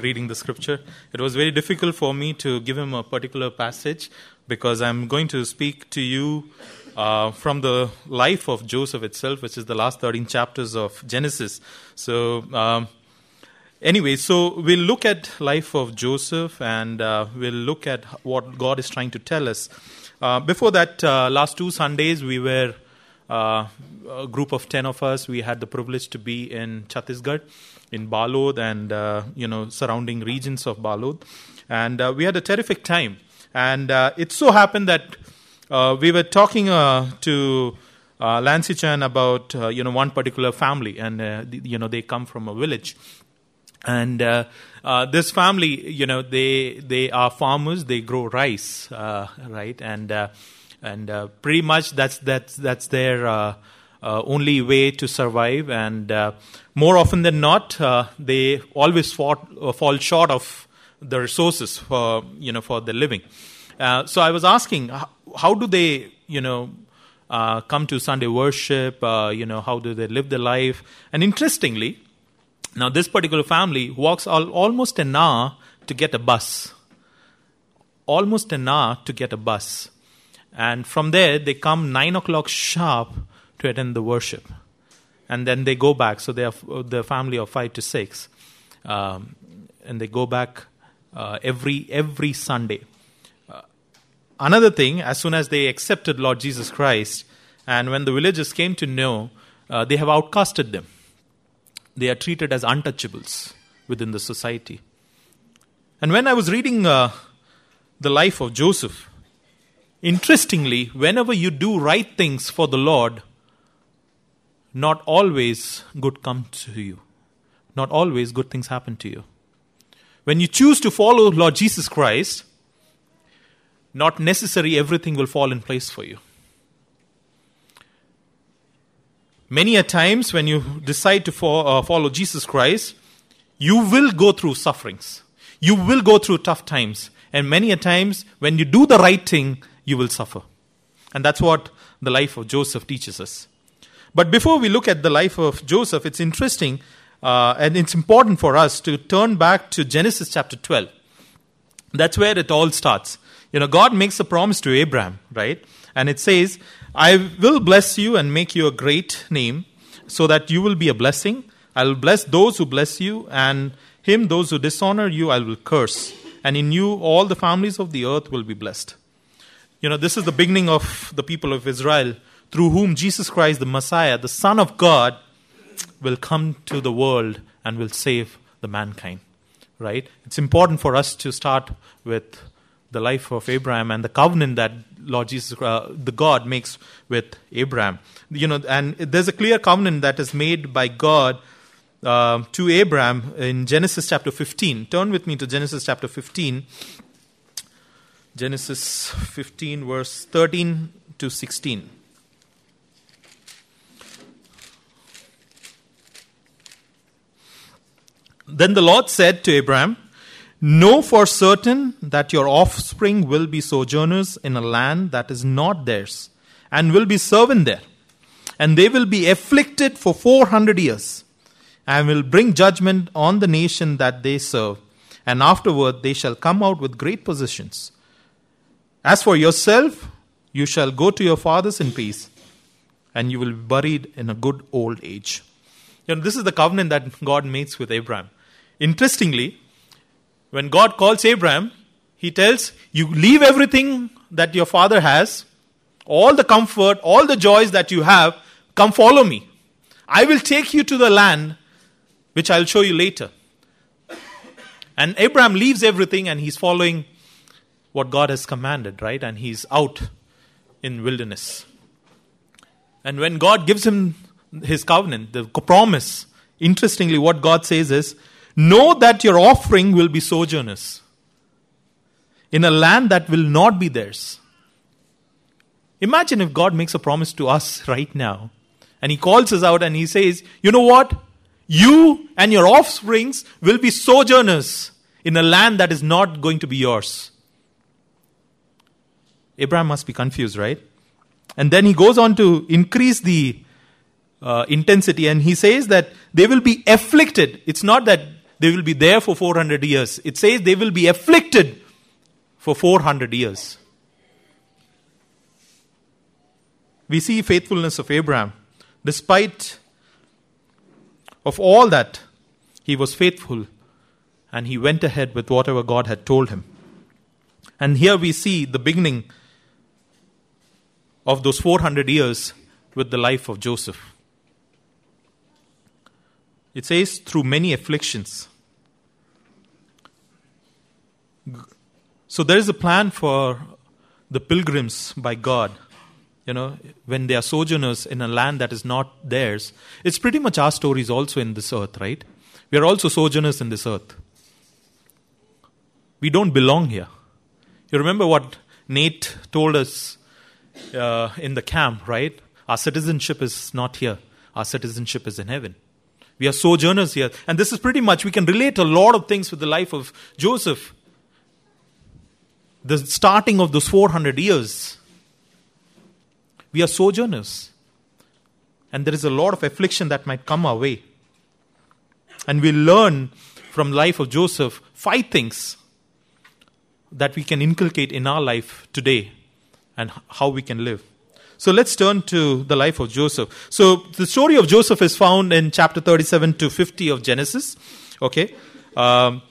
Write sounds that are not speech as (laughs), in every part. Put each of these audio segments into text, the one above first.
reading the scripture. It was very difficult for me to give him a particular passage because I'm going to speak to you uh, from the life of Joseph itself, which is the last 13 chapters of Genesis. So, um, anyway, so we'll look at life of Joseph and uh, we'll look at what God is trying to tell us. Uh, before that, uh, last two Sundays we were uh, a group of 10 of us. We had the privilege to be in Chhattisgarh, in Balod, and uh, you know surrounding regions of Balod, and uh, we had a terrific time. And uh, it so happened that we were talking to uh, Lancy Chan about uh, you know one particular family, and uh, you know they come from a village, and uh, this family, you know, they they are farmers. They grow rice, right, and and pretty much that's that's that's their only way to survive. And more often than not, uh, they always fought, uh, fall short of the resources for you know for the living. Uh, so I was asking, how, how do they, you know, uh, come to Sunday worship? Uh, you know, how do they live their life? And interestingly, now this particular family walks all, almost an hour to get a bus. Almost an hour to get a bus, and from there they come nine o'clock sharp to attend the worship, and then they go back. So they are the family of five to six, um, and they go back uh, every every Sunday another thing, as soon as they accepted Lord Jesus Christ, and when the villagers came to know, uh, they have outcasted them. They are treated as untouchables within the society. And when I was reading uh, the life of Joseph, interestingly, whenever you do right things for the Lord, not always good comes to you. Not always good things happen to you. When you choose to follow Lord Jesus Christ, not necessary everything will fall in place for you. Many a times when you decide to fo- uh, follow Jesus Christ, you will go through sufferings. You will go through tough times. And many a times when you do the right thing, you will suffer. And that's what the life of Joseph teaches us. But before we look at the life of Joseph, it's interesting uh, and it's important for us to turn back to Genesis chapter 12. That's where it all starts. You know, God makes a promise to Abraham, right? And it says, I will bless you and make you a great name, so that you will be a blessing. I will bless those who bless you, and him, those who dishonor you, I will curse. And in you, all the families of the earth will be blessed. You know, this is the beginning of the people of Israel, through whom Jesus Christ, the Messiah, the Son of God, will come to the world and will save the mankind. Right? It's important for us to start with the life of Abraham and the covenant that Lord Jesus, uh, the God, makes with Abraham. You know, and there's a clear covenant that is made by God uh, to Abraham in Genesis chapter 15. Turn with me to Genesis chapter 15. Genesis 15, verse 13 to 16. Then the Lord said to Abraham, Know for certain that your offspring will be sojourners in a land that is not theirs, and will be servant there. And they will be afflicted for 400 years, and will bring judgment on the nation that they serve. And afterward they shall come out with great possessions. As for yourself, you shall go to your fathers in peace, and you will be buried in a good old age. You know, this is the covenant that God makes with Abraham. Interestingly, when God calls Abraham, he tells, You leave everything that your father has, all the comfort, all the joys that you have, come follow me. I will take you to the land which I'll show you later. And Abraham leaves everything and he's following what God has commanded, right? And he's out in wilderness. And when God gives him his covenant, the promise, interestingly, what God says is, Know that your offering will be sojourners in a land that will not be theirs. Imagine if God makes a promise to us right now and He calls us out and He says, You know what? You and your offsprings will be sojourners in a land that is not going to be yours. Abraham must be confused, right? And then he goes on to increase the uh, intensity and he says that they will be afflicted. It's not that they will be there for 400 years. It says they will be afflicted for 400 years. We see faithfulness of Abraham. Despite of all that, he was faithful and he went ahead with whatever God had told him. And here we see the beginning of those 400 years with the life of Joseph. It says, through many afflictions. So there is a plan for the pilgrims by God. You know, when they are sojourners in a land that is not theirs, it's pretty much our stories also in this earth, right? We are also sojourners in this earth. We don't belong here. You remember what Nate told us uh, in the camp, right? Our citizenship is not here, our citizenship is in heaven. We are sojourners here. And this is pretty much, we can relate a lot of things with the life of Joseph. The starting of those 400 years. We are sojourners. And there is a lot of affliction that might come our way. And we learn from life of Joseph five things that we can inculcate in our life today and how we can live. So let's turn to the life of Joseph. So the story of Joseph is found in chapter 37 to 50 of Genesis. Okay. Um,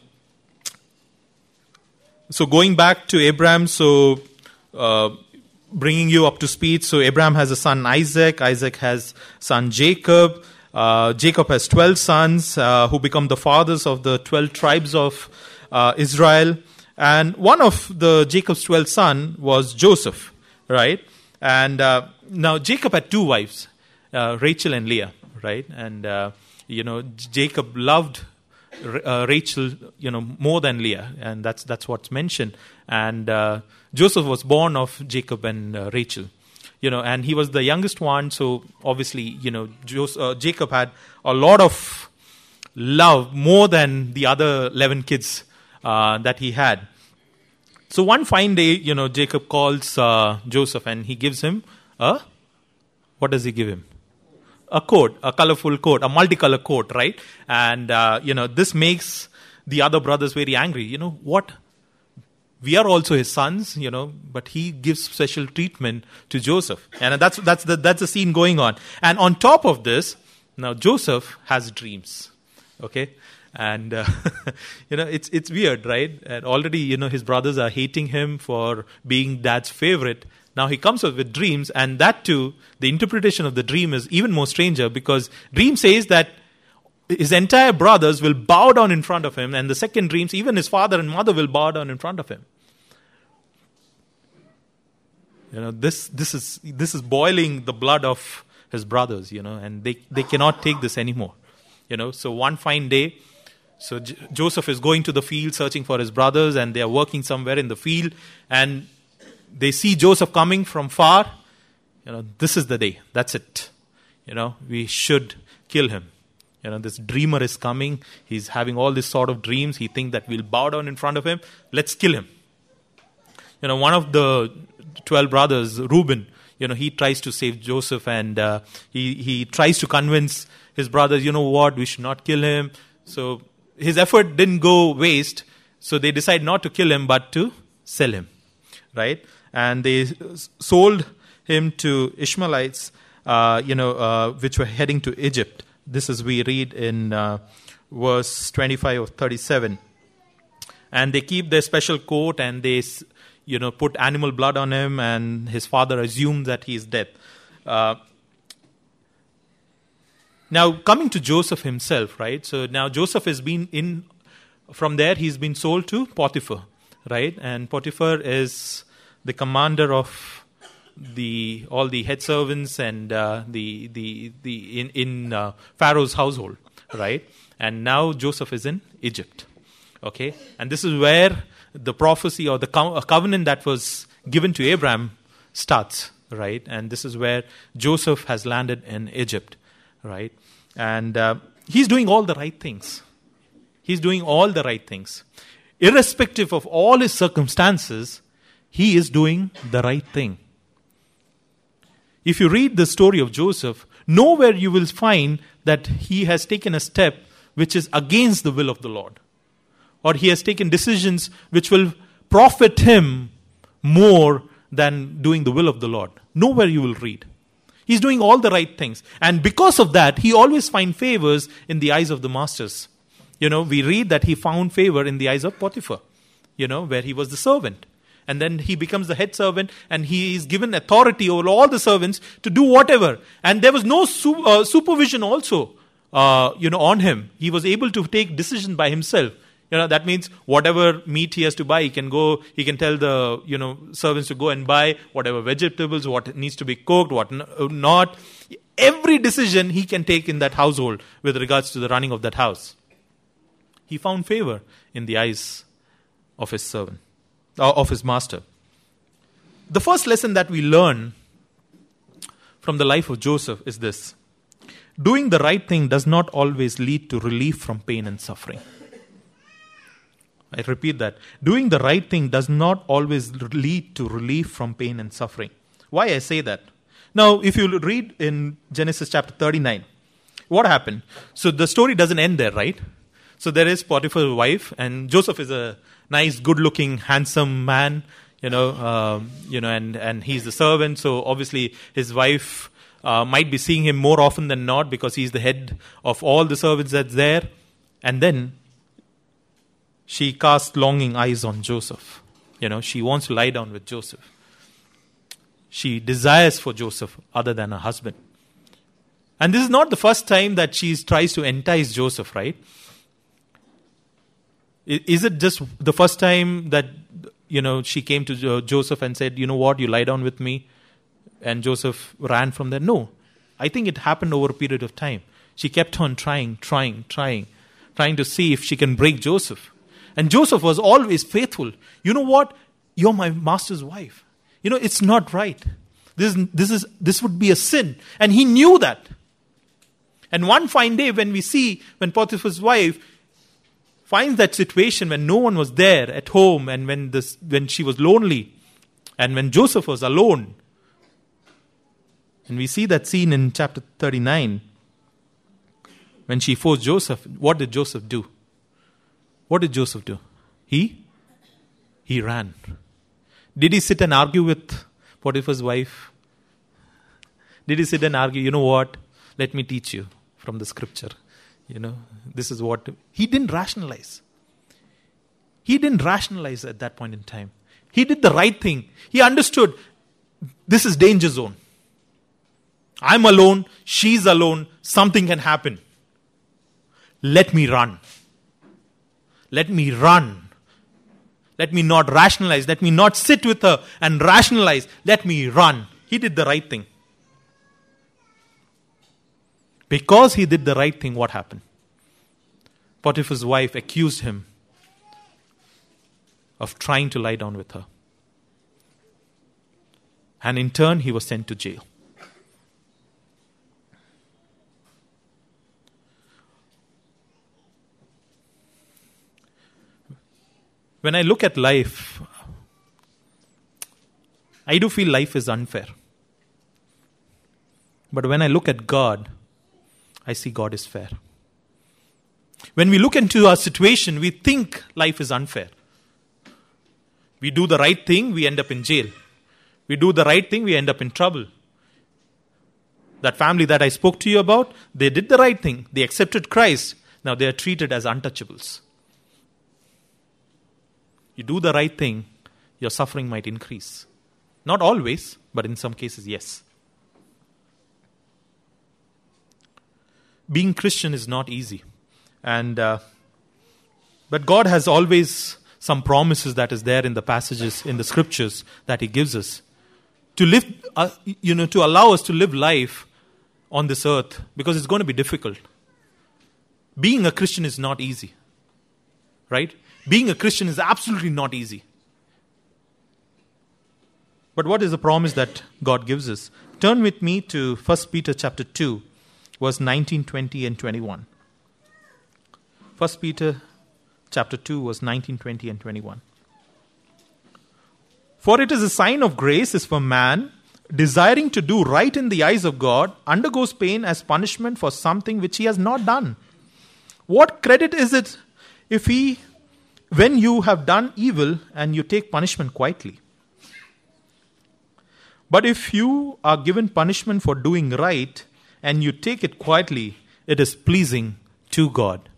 so going back to Abraham, so uh, bringing you up to speed. So Abraham has a son Isaac. Isaac has son Jacob. Uh, Jacob has 12 sons uh, who become the fathers of the 12 tribes of uh, Israel. And one of the Jacob's 12 son was Joseph, right? And uh, now Jacob had two wives, uh, Rachel and Leah, right? And, you know, Jacob loved uh, Rachel, you know, more than Leah, and that's that's what's mentioned. And uh, Joseph was born of Jacob and uh, Rachel, you know, and he was the youngest one. So obviously, you know, Joseph, Jacob had a lot of love more than the other eleven kids that he had. So one fine day, you know, Jacob calls uh, Joseph and he gives him a, what does he give him? A coat, a colorful coat, a multicolor coat, right? And, uh, you know, this makes the other brothers very angry. You know, what? We are also his sons, you know, but he gives special treatment to Joseph. And that's, that's, the, that's the scene going on. And on top of this, now Joseph has dreams. Okay? and uh, (laughs) you know it's it's weird right and already you know his brothers are hating him for being dad's favorite now he comes up with dreams and that too the interpretation of the dream is even more stranger because dream says that his entire brothers will bow down in front of him and the second dreams even his father and mother will bow down in front of him. You know this this is this is boiling the blood of his brothers you know and they they cannot take this anymore. You know so one fine day so J- Joseph is going to the field searching for his brothers, and they are working somewhere in the field, and they see Joseph coming from far. You know, this is the day. That's it. You know, we should kill him. You know, this dreamer is coming. He's having all these sort of dreams. He thinks that we'll bow down in front of him. Let's kill him. You know, one of the 12 brothers, Reuben, you know, he tries to save Joseph and uh, he, he tries to convince his brothers, you know what, we should not kill him. So his effort didn't go waste, so they decide not to kill him but to sell him, right? And they sold him to Ishmaelites, uh, you know, uh, which were heading to Egypt. This is we read in uh, verse 25 or 37. And they keep their special coat and they, you know, put animal blood on him, and his father assumes that he is dead. Uh, now, coming to Joseph himself, right? So now Joseph has been in, from there, he's been sold to Potiphar, right? And Potiphar is the commander of the all the head servants and uh, the the the in in uh, Pharaoh's household, right? And now Joseph is in Egypt, okay? And this is where the prophecy or the co- covenant that was given to Abraham starts, right? And this is where Joseph has landed in Egypt right? And uh, he's doing all the right things. He's doing all the right things. Irrespective of all his circumstances, he is doing the right thing. If you read the story of Joseph, nowhere you will find that he has taken a step which is against the will of the Lord. Or he has taken decisions which will profit him more than doing the will of the Lord. Nowhere you will read. He's doing all the right things. And because of that, he always finds favors in the eyes of the masters. You know, we read that he found favor in the eyes of Potiphar, you know, where he was the servant. And then he becomes the head servant and he is given authority over all the servants to do whatever. And there was no su- uh, supervision also, uh, you know, on him. He was able to take decision by himself. You know, that means whatever meat he has to buy, he can go, he can tell the, you know, servants to go and buy whatever vegetables, what needs to be cooked, what uh, not. Every decision he can take in that household with regards to the running of that house. He found favor in the eyes of his servant, Uh, of his master. The first lesson that we learn from the life of Joseph is this doing the right thing does not always lead to relief from pain and suffering. I repeat that. Doing the right thing does not always lead to relief from pain and suffering. Why I say that? Now, if you read in Genesis chapter 39, what happened? So the story doesn't end there, right? So there is Potiphar's wife, and Joseph is a nice, good-looking, handsome man, you know, um, you know, and and he's the servant. So obviously his wife uh, might be seeing him more often than not because he's the head of all the servants that's there. And then she casts longing eyes on Joseph. You know, she wants to lie down with Joseph. She desires for Joseph other than her husband. And this is not the first time that she tries to entice Joseph, right? Is it just the first time that you know she came to Joseph and said, "You know what? You lie down with me," and Joseph ran from there? No, I think it happened over a period of time. She kept on trying, trying, trying, trying to see if she can break Joseph. And Joseph was always faithful. You know what? You're my master's wife. You know, it's not right. This, this, is, this would be a sin. And he knew that. And one fine day, when we see when Potiphar's wife finds that situation when no one was there at home and when, this, when she was lonely and when Joseph was alone, and we see that scene in chapter 39 when she forced Joseph, what did Joseph do? What did Joseph do? He he ran. Did he sit and argue with Potiphar's wife? Did he sit and argue, you know what? Let me teach you from the scripture. You know, this is what he didn't rationalize. He didn't rationalize at that point in time. He did the right thing. He understood this is danger zone. I'm alone, she's alone, something can happen. Let me run. Let me run. Let me not rationalize. Let me not sit with her and rationalize. Let me run. He did the right thing. Because he did the right thing, what happened? Potiphar's wife accused him of trying to lie down with her. And in turn, he was sent to jail. When I look at life, I do feel life is unfair. But when I look at God, I see God is fair. When we look into our situation, we think life is unfair. We do the right thing, we end up in jail. We do the right thing, we end up in trouble. That family that I spoke to you about, they did the right thing. They accepted Christ. Now they are treated as untouchables you do the right thing, your suffering might increase. Not always, but in some cases, yes. Being Christian is not easy. And, uh, but God has always some promises that is there in the passages in the scriptures that He gives us to live, uh, you know, to allow us to live life on this earth because it's going to be difficult. Being a Christian is not easy, right? Being a Christian is absolutely not easy. But what is the promise that God gives us? Turn with me to 1 Peter chapter 2, verse 19, 20, and 21. 1 Peter chapter 2, verse 19, 20, and 21. For it is a sign of grace is for man, desiring to do right in the eyes of God, undergoes pain as punishment for something which he has not done. What credit is it if he, when you have done evil and you take punishment quietly? But if you are given punishment for doing right and you take it quietly, it is pleasing to God.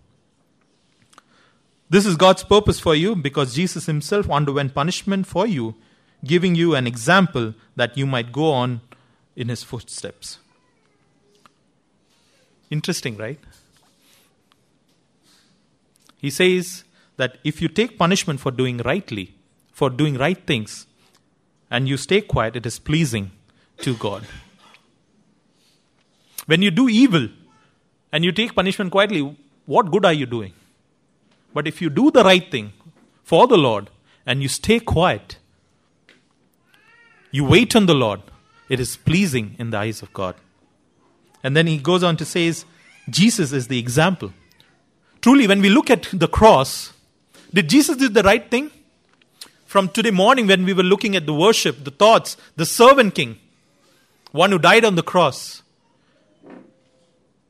This is God's purpose for you because Jesus himself underwent punishment for you, giving you an example that you might go on in his footsteps. Interesting, right? He says that if you take punishment for doing rightly, for doing right things, and you stay quiet, it is pleasing to God. When you do evil and you take punishment quietly, what good are you doing? But if you do the right thing for the Lord and you stay quiet, you wait on the Lord, it is pleasing in the eyes of God. And then he goes on to say, Jesus is the example. Truly, when we look at the cross, did Jesus do the right thing? From today morning, when we were looking at the worship, the thoughts, the servant king, one who died on the cross.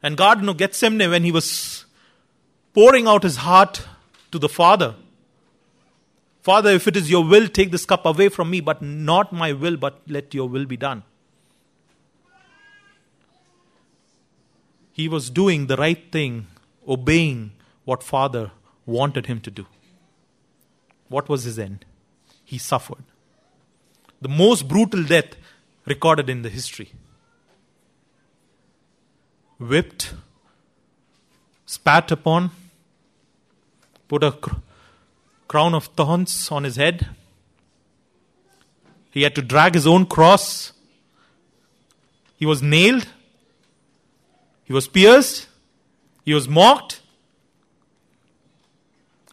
And God, know, Gethsemane, when he was pouring out his heart to the Father, Father, if it is your will, take this cup away from me, but not my will, but let your will be done. He was doing the right thing, obeying what Father wanted him to do. What was his end? he suffered. The most brutal death recorded in the history. Whipped, spat upon, put a cr- crown of thorns on his head. He had to drag his own cross. He was nailed. He was pierced. He was mocked.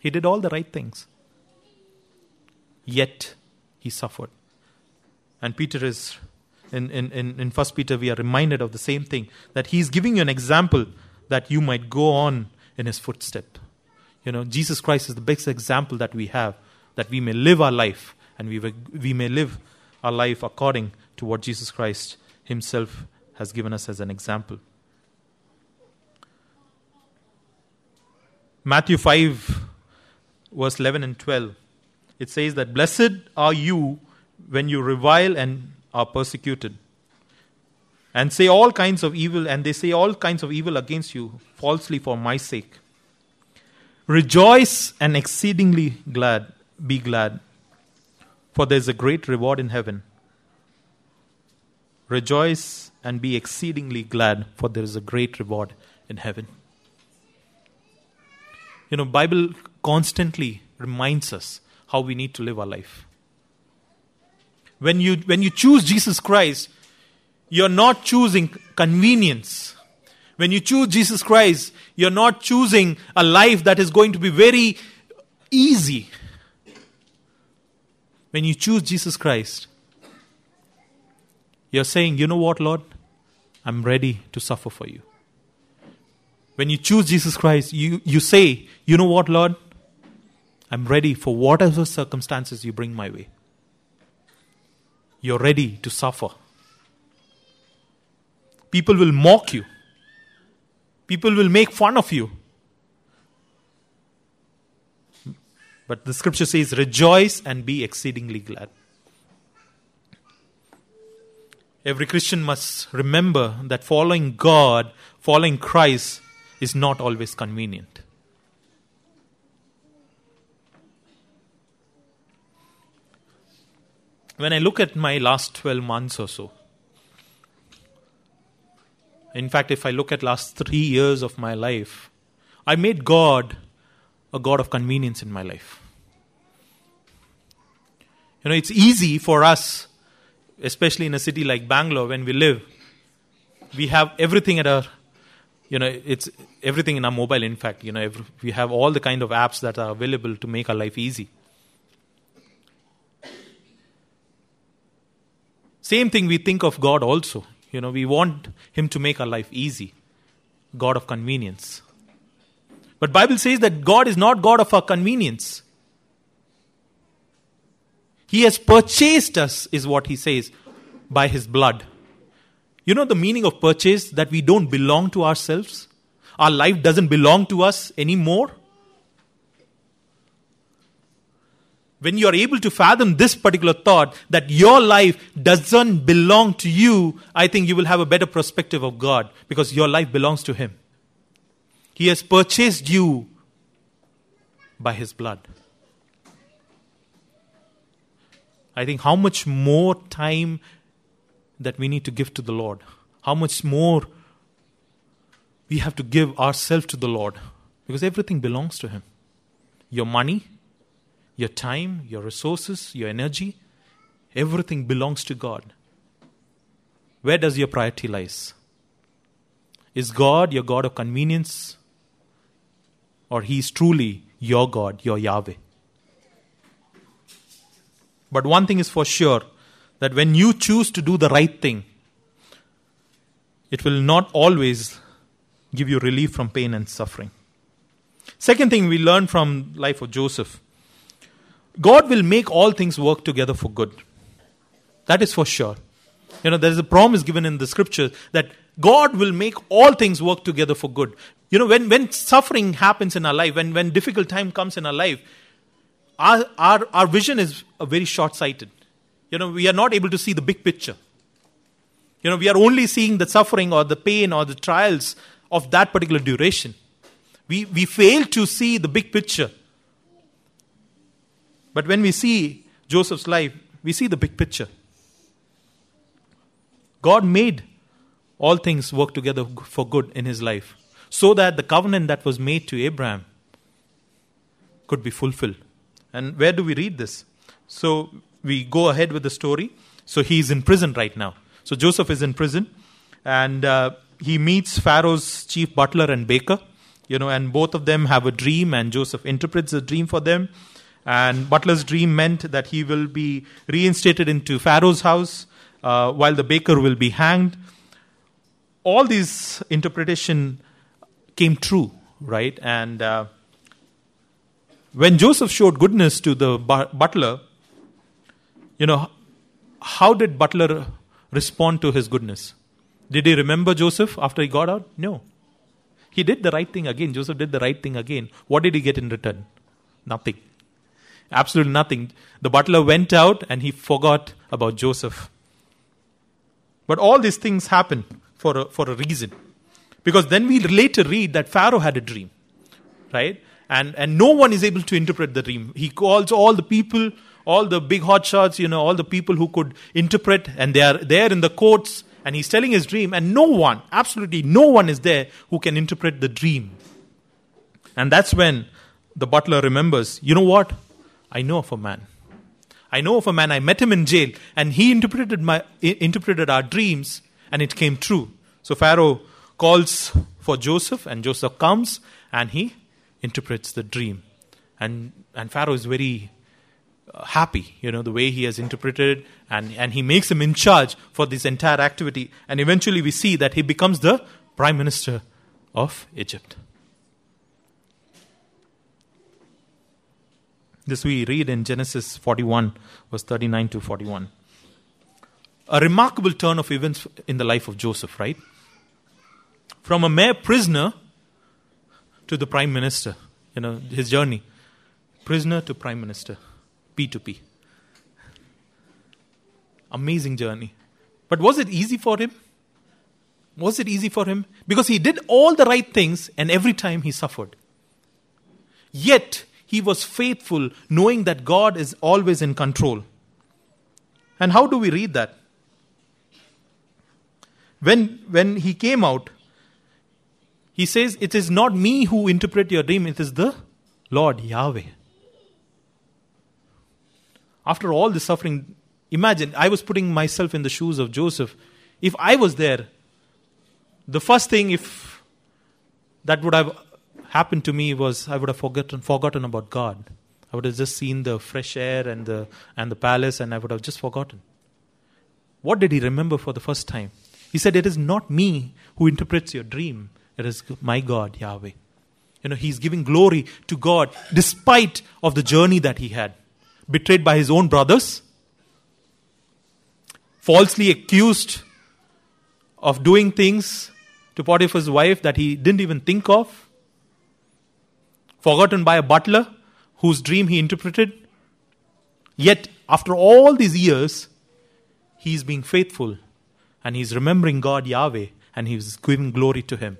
He did all the right things yet he suffered. And Peter is, in, in, in, in 1 Peter, we are reminded of the same thing that he's giving you an example that you might go on in his footstep. You know, Jesus Christ is the best example that we have, that we may live our life and we, we may live our life according to what Jesus Christ himself has given us as an example. Matthew 5, verse 11 and 12 it says that blessed are you when you revile and are persecuted and say all kinds of evil and they say all kinds of evil against you falsely for my sake. Rejoice and exceedingly glad be glad for there is a great reward in heaven. Rejoice and be exceedingly glad for there is a great reward in heaven. You know bible constantly reminds us how we need to live our life. When you, when you choose Jesus Christ, you're not choosing convenience. When you choose Jesus Christ, you're not choosing a life that is going to be very easy. When you choose Jesus Christ, you're saying, you know what, Lord? I'm ready to suffer for you. When you choose Jesus Christ, you, you say, you know what, Lord? I'm ready for whatever circumstances you bring my way. You're ready to suffer. People will mock you. People will make fun of you. But the scripture says, rejoice and be exceedingly glad. Every Christian must remember that following God, following Christ, is not always convenient. When I look at my last 12 months or so, in fact, if I look at last three years of my life, I made God a God of convenience in my life. You know, it's easy for us, especially in a city like Bangalore, when we live, we have everything at our, you know, it's everything in our mobile. In fact, you know, every, we have all the kind of apps that are available to make our life easy. Same thing we think of God also. You know, we want Him to make our life easy. God of convenience. But Bible says that God is not God of our convenience. He has purchased us, is what he says, by his blood. You know the meaning of purchase? That we don't belong to ourselves. our life doesn't belong to us anymore? When you are able to fathom this particular thought that your life doesn't belong to you, I think you will have a better perspective of God because your life belongs to Him. He has purchased you by His blood. I think how much more time that we need to give to the Lord, how much more we have to give ourselves to the Lord because everything belongs to Him. Your money, your time, your resources, your energy, everything belongs to God. Where does your priority lies? Is God your God of convenience? Or He is truly your God, your Yahweh? But one thing is for sure that when you choose to do the right thing, it will not always give you relief from pain and suffering. Second thing we learn from life of Joseph God will make all things work together for good. That is for sure. You know, there is a promise given in the scriptures that God will make all things work together for good. You know, when, when suffering happens in our life, when, when difficult time comes in our life, our, our, our vision is very short sighted. You know, we are not able to see the big picture. You know, we are only seeing the suffering or the pain or the trials of that particular duration. We, we fail to see the big picture. But when we see Joseph's life, we see the big picture. God made all things work together for good in his life so that the covenant that was made to Abraham could be fulfilled. And where do we read this? So we go ahead with the story. So he's in prison right now. So Joseph is in prison and uh, he meets Pharaoh's chief butler and baker. You know, and both of them have a dream, and Joseph interprets the dream for them. And Butler's dream meant that he will be reinstated into Pharaoh's house uh, while the baker will be hanged. All these interpretation came true, right? And uh, when Joseph showed goodness to the butler, you know, how did Butler respond to his goodness? Did he remember Joseph after he got out? No. He did the right thing again. Joseph did the right thing again. What did he get in return? Nothing. Absolutely nothing. The butler went out and he forgot about Joseph. But all these things happen for a, for a reason. Because then we later read that Pharaoh had a dream, right? And, and no one is able to interpret the dream. He calls all the people, all the big hotshots, you know, all the people who could interpret, and they are there in the courts, and he's telling his dream, and no one, absolutely no one is there who can interpret the dream. And that's when the butler remembers, you know what? I know of a man. I know of a man. I met him in jail, and he interpreted my interpreted our dreams, and it came true. So Pharaoh calls for Joseph, and Joseph comes, and he interprets the dream, and and Pharaoh is very uh, happy, you know, the way he has interpreted, and and he makes him in charge for this entire activity, and eventually we see that he becomes the prime minister of Egypt. This we read in Genesis 41, verse 39 to 41. A remarkable turn of events in the life of Joseph, right? From a mere prisoner to the prime minister, you know, his journey. Prisoner to prime minister, P2P. Amazing journey. But was it easy for him? Was it easy for him? Because he did all the right things and every time he suffered. Yet, he was faithful, knowing that God is always in control. And how do we read that? When, when he came out, he says, It is not me who interpret your dream, it is the Lord Yahweh. After all the suffering, imagine, I was putting myself in the shoes of Joseph. If I was there, the first thing, if that would have happened to me was I would have forgotten forgotten about God. I would have just seen the fresh air and the and the palace and I would have just forgotten. What did he remember for the first time? He said, It is not me who interprets your dream, it is my God, Yahweh. You know, he's giving glory to God despite of the journey that he had. Betrayed by his own brothers, falsely accused of doing things to Potiphar's wife that he didn't even think of, forgotten by a butler whose dream he interpreted. Yet, after all these years, he is being faithful and he's remembering God Yahweh and he's giving glory to him.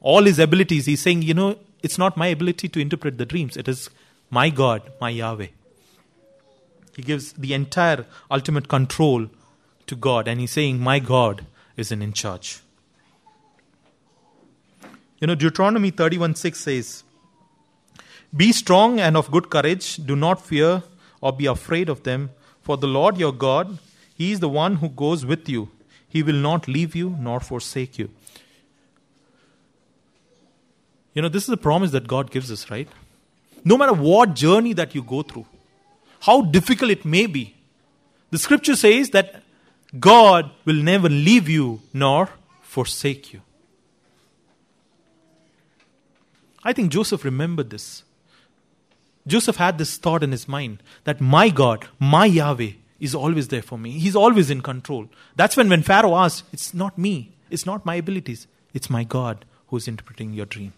All his abilities, he's saying, you know, it's not my ability to interpret the dreams, it is my God, my Yahweh. He gives the entire ultimate control to God and he's saying, My God is in charge. You know, Deuteronomy 31 6 says, Be strong and of good courage, do not fear or be afraid of them, for the Lord your God, He is the one who goes with you. He will not leave you nor forsake you. You know, this is a promise that God gives us, right? No matter what journey that you go through, how difficult it may be, the scripture says that God will never leave you nor forsake you. I think Joseph remembered this. Joseph had this thought in his mind that my God, my Yahweh, is always there for me. He's always in control. That's when, when Pharaoh asked, It's not me, it's not my abilities, it's my God who's interpreting your dream.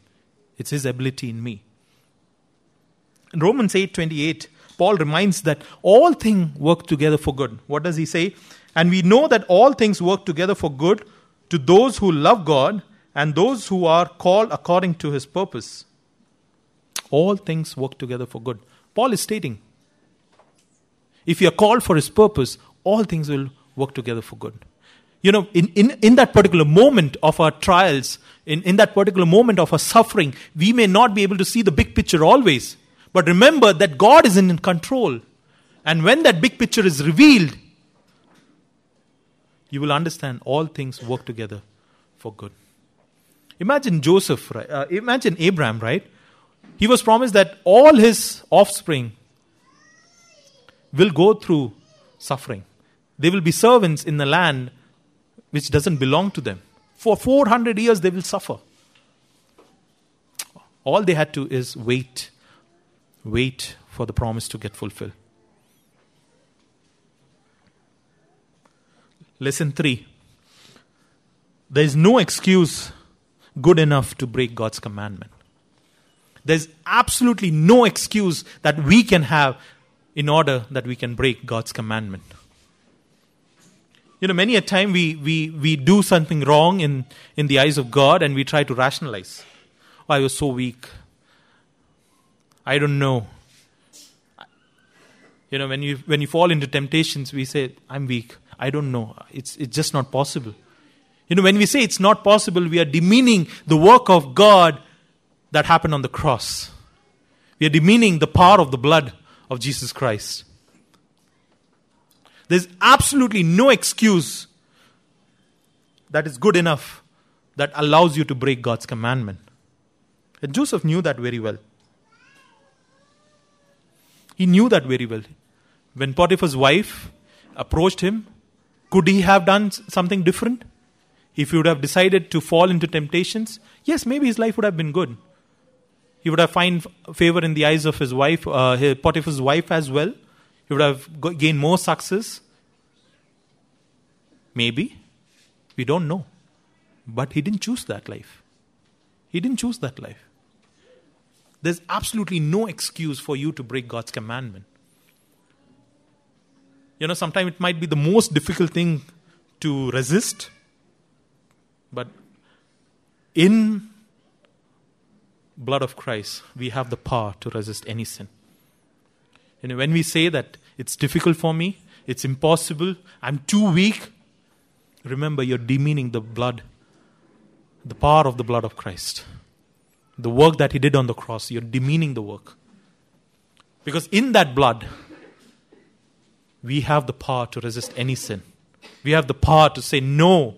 It's his ability in me. In Romans 8 28, Paul reminds that all things work together for good. What does he say? And we know that all things work together for good to those who love God and those who are called according to his purpose. All things work together for good. Paul is stating if you are called for his purpose, all things will work together for good. You know, in, in, in that particular moment of our trials, in, in that particular moment of our suffering, we may not be able to see the big picture always. But remember that God is in control. And when that big picture is revealed, you will understand all things work together for good. Imagine Joseph, right? Uh, imagine Abraham, right? He was promised that all his offspring will go through suffering. They will be servants in the land which doesn't belong to them. For 400 years, they will suffer. All they had to is wait, wait for the promise to get fulfilled. Lesson 3 There is no excuse good enough to break God's commandment. There's absolutely no excuse that we can have in order that we can break God's commandment. You know, many a time we, we, we do something wrong in, in the eyes of God and we try to rationalize. Oh, I was so weak. I don't know. You know, when you, when you fall into temptations, we say, I'm weak. I don't know. It's, it's just not possible. You know, when we say it's not possible, we are demeaning the work of God that happened on the cross. We are demeaning the power of the blood of Jesus Christ. There's absolutely no excuse that is good enough that allows you to break God's commandment. And Joseph knew that very well. He knew that very well. When Potiphar's wife approached him, could he have done something different? If he would have decided to fall into temptations, yes, maybe his life would have been good. He would have found favor in the eyes of his wife, uh, his, Potiphar's wife as well. He would have gained more success. Maybe. We don't know. But he didn't choose that life. He didn't choose that life. There's absolutely no excuse for you to break God's commandment. You know, sometimes it might be the most difficult thing to resist, but in blood of Christ, we have the power to resist any sin. You know, when we say that it's difficult for me, it's impossible, I'm too weak, remember you're demeaning the blood, the power of the blood of Christ. The work that he did on the cross, you're demeaning the work. Because in that blood, we have the power to resist any sin. We have the power to say no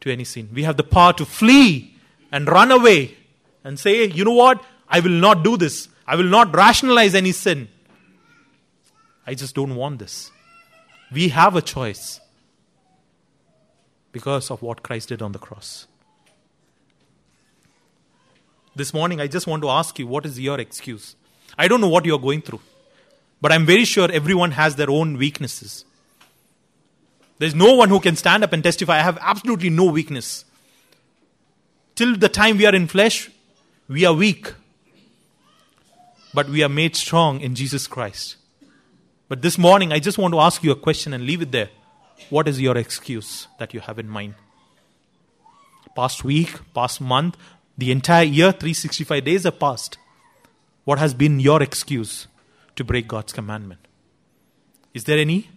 to any sin. We have the power to flee and run away and say, you know what? I will not do this. I will not rationalize any sin. I just don't want this. We have a choice because of what Christ did on the cross. This morning, I just want to ask you what is your excuse? I don't know what you're going through. But I'm very sure everyone has their own weaknesses. There's no one who can stand up and testify, I have absolutely no weakness. Till the time we are in flesh, we are weak. But we are made strong in Jesus Christ. But this morning, I just want to ask you a question and leave it there. What is your excuse that you have in mind? Past week, past month, the entire year, 365 days have passed. What has been your excuse to break God's commandment? Is there any?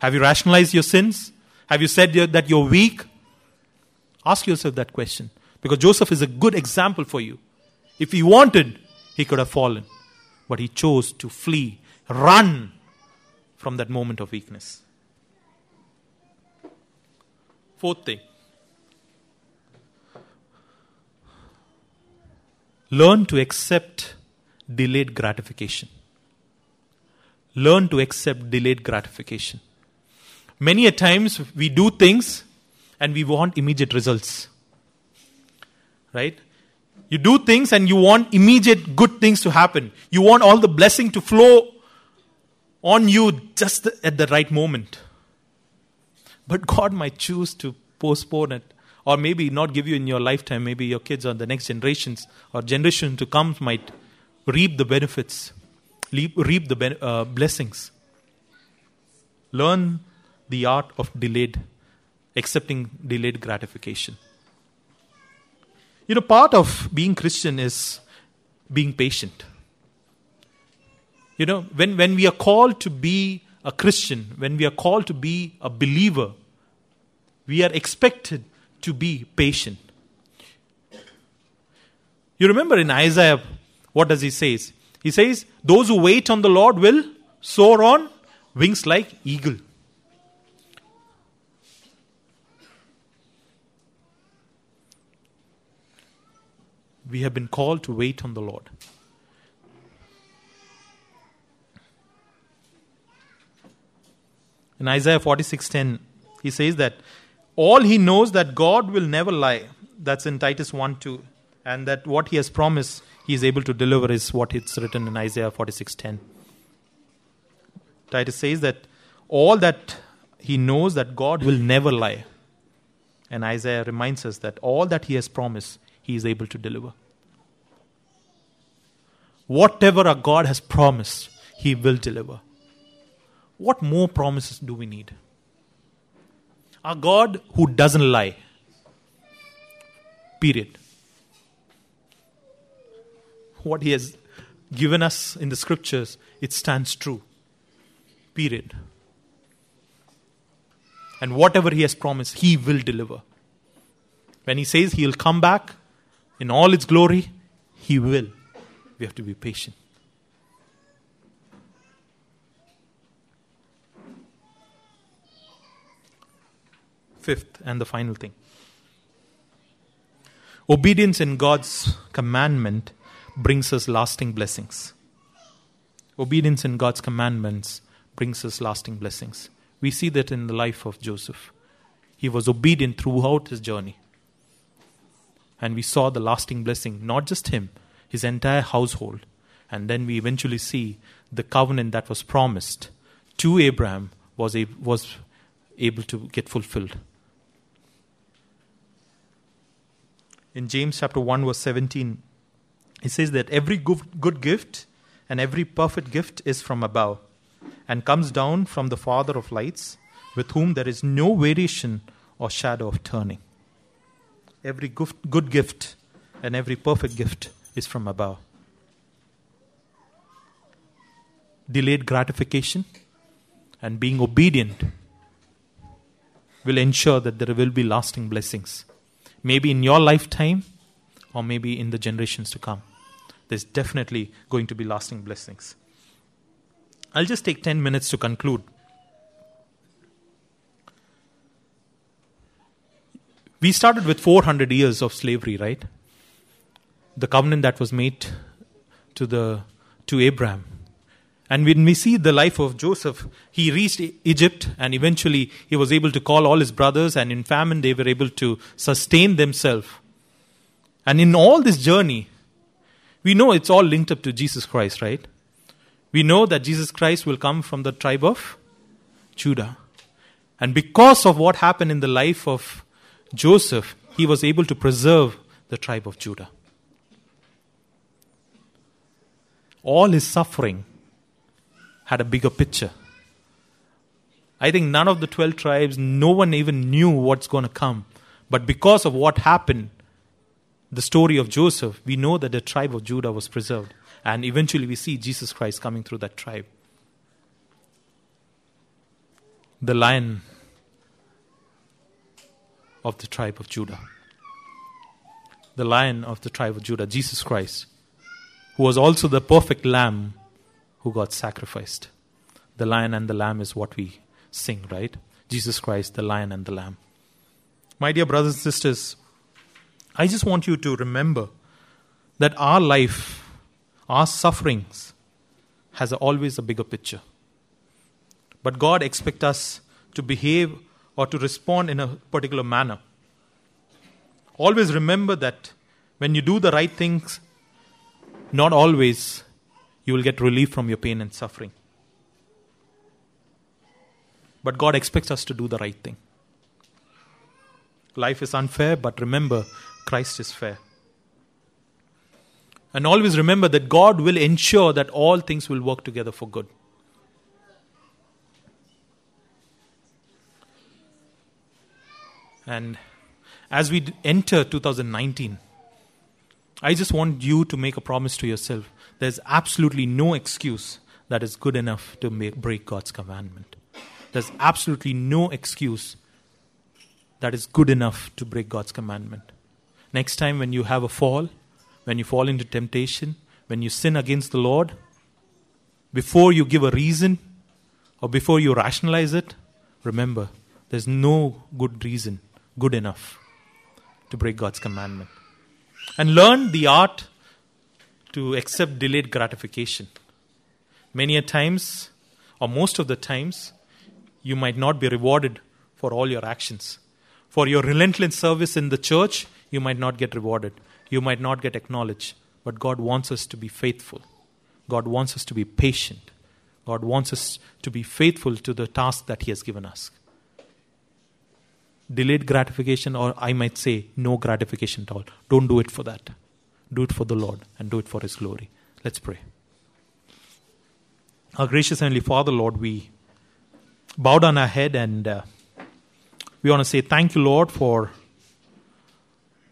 Have you rationalized your sins? Have you said that you're weak? Ask yourself that question. Because Joseph is a good example for you. If he wanted, he could have fallen. But he chose to flee, run from that moment of weakness. Fourth thing learn to accept delayed gratification. Learn to accept delayed gratification. Many a times we do things and we want immediate results. Right? You do things and you want immediate good things to happen. You want all the blessing to flow on you just at the right moment. But God might choose to postpone it or maybe not give you in your lifetime. Maybe your kids or the next generations or generation to come might reap the benefits, reap the uh, blessings. Learn the art of delayed, accepting delayed gratification. You know, part of being Christian is being patient. You know, when, when we are called to be a Christian, when we are called to be a believer, we are expected to be patient. You remember in Isaiah, what does he say? He says, Those who wait on the Lord will soar on wings like eagle. We have been called to wait on the Lord. In Isaiah 46:10, he says that all he knows that God will never lie. That's in Titus 1 2. And that what he has promised, he is able to deliver, is what it's written in Isaiah 46:10. Titus says that all that he knows that God will never lie. And Isaiah reminds us that all that he has promised, he is able to deliver. Whatever our God has promised, he will deliver. What more promises do we need? A God who doesn't lie. Period. What He has given us in the scriptures, it stands true. Period. And whatever He has promised, He will deliver. When He says He'll come back in all its glory, He will. We have to be patient. fifth and the final thing. Obedience in God's commandment brings us lasting blessings. Obedience in God's commandments brings us lasting blessings. We see that in the life of Joseph. He was obedient throughout his journey. And we saw the lasting blessing, not just him, his entire household. And then we eventually see the covenant that was promised to Abraham was, was able to get fulfilled. in James chapter 1 verse 17 he says that every good gift and every perfect gift is from above and comes down from the father of lights with whom there is no variation or shadow of turning every good gift and every perfect gift is from above delayed gratification and being obedient will ensure that there will be lasting blessings maybe in your lifetime or maybe in the generations to come. There's definitely going to be lasting blessings. I'll just take 10 minutes to conclude. We started with 400 years of slavery, right? The covenant that was made to the to Abraham and when we see the life of Joseph, he reached Egypt and eventually he was able to call all his brothers, and in famine they were able to sustain themselves. And in all this journey, we know it's all linked up to Jesus Christ, right? We know that Jesus Christ will come from the tribe of Judah. And because of what happened in the life of Joseph, he was able to preserve the tribe of Judah. All his suffering had a bigger picture. I think none of the 12 tribes, no one even knew what's going to come. But because of what happened, the story of Joseph, we know that the tribe of Judah was preserved. And eventually we see Jesus Christ coming through that tribe. The lion of the tribe of Judah. The lion of the tribe of Judah, Jesus Christ, who was also the perfect lamb who got sacrificed. The lion and the lamb is what we sing, right? Jesus Christ, the lion and the lamb. My dear brothers and sisters, I just want you to remember that our life, our sufferings, has always a bigger picture. But God expects us to behave or to respond in a particular manner. Always remember that when you do the right things, not always you will get relief from your pain and suffering. But God expects us to do the right thing. Life is unfair, but remember, Christ is fair. And always remember that God will ensure that all things will work together for good. And as we enter 2019, I just want you to make a promise to yourself. There's absolutely no excuse that is good enough to make, break God's commandment. There's absolutely no excuse that is good enough to break God's commandment. Next time, when you have a fall, when you fall into temptation, when you sin against the Lord, before you give a reason or before you rationalize it, remember, there's no good reason good enough to break God's commandment. And learn the art to accept delayed gratification. Many a times, or most of the times, you might not be rewarded for all your actions. For your relentless service in the church, you might not get rewarded. You might not get acknowledged. But God wants us to be faithful. God wants us to be patient. God wants us to be faithful to the task that He has given us delayed gratification, or I might say no gratification at all. Don't do it for that. Do it for the Lord and do it for His glory. Let's pray. Our gracious Heavenly Father, Lord, we bow down our head and uh, we want to say thank you, Lord, for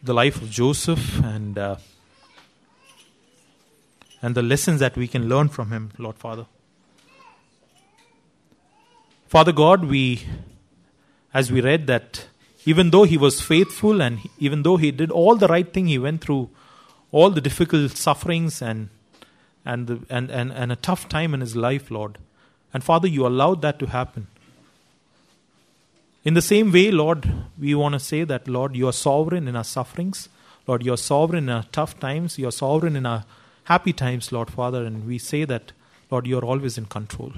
the life of Joseph and uh, and the lessons that we can learn from him, Lord Father. Father God, we as we read that even though he was faithful and even though he did all the right thing, he went through all the difficult sufferings and and, the, and, and, and a tough time in his life, Lord. And Father, you allowed that to happen. In the same way, Lord, we want to say that, Lord, you are sovereign in our sufferings. Lord, you are sovereign in our tough times. You are sovereign in our happy times, Lord Father. And we say that, Lord, you are always in control.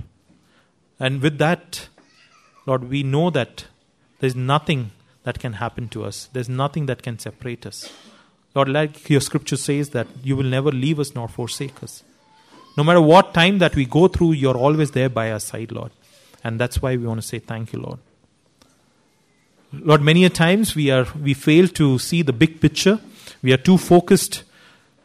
And with that, Lord, we know that there's nothing that can happen to us. There's nothing that can separate us. Lord, like your scripture says, that you will never leave us nor forsake us. No matter what time that we go through, you're always there by our side, Lord. And that's why we want to say thank you, Lord. Lord, many a times we are we fail to see the big picture. We are too focused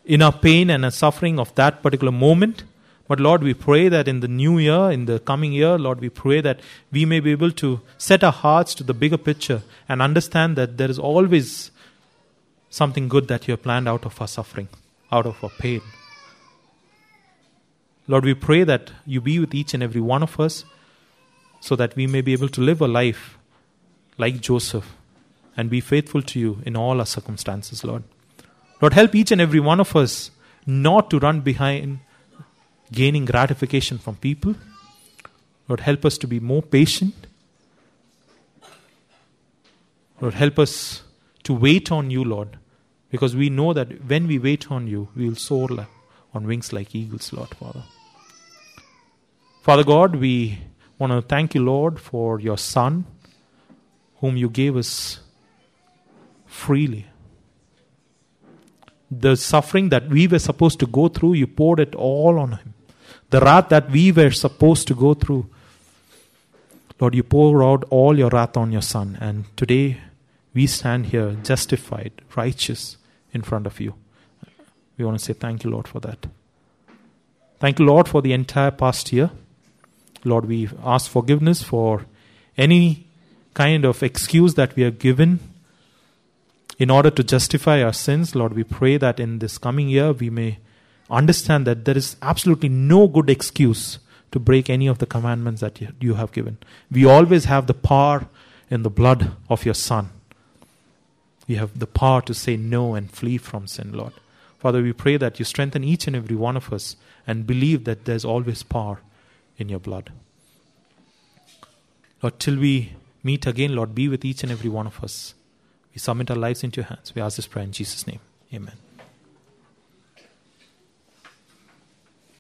in our pain and our suffering of that particular moment. But Lord, we pray that in the new year, in the coming year, Lord, we pray that we may be able to set our hearts to the bigger picture and understand that there is always something good that you have planned out of our suffering, out of our pain. Lord, we pray that you be with each and every one of us so that we may be able to live a life like Joseph and be faithful to you in all our circumstances, Lord. Lord, help each and every one of us not to run behind gaining gratification from people. Lord, help us to be more patient. Lord, help us to wait on you, Lord, because we know that when we wait on you, we will soar on wings like eagles, Lord, Father. Father God, we want to thank you, Lord, for your Son, whom you gave us freely the suffering that we were supposed to go through, you poured it all on him the wrath that we were supposed to go through. Lord, you pour out all your wrath on your Son, and today we stand here justified, righteous, in front of you. We want to say thank you, Lord, for that. Thank you, Lord, for the entire past year. Lord, we ask forgiveness for any kind of excuse that we are given in order to justify our sins. Lord, we pray that in this coming year we may understand that there is absolutely no good excuse to break any of the commandments that you have given. We always have the power in the blood of your Son. We have the power to say no and flee from sin, Lord. Father, we pray that you strengthen each and every one of us and believe that there's always power in your blood. Lord, till we meet again, Lord, be with each and every one of us. We submit our lives into your hands. We ask this prayer in Jesus' name. Amen.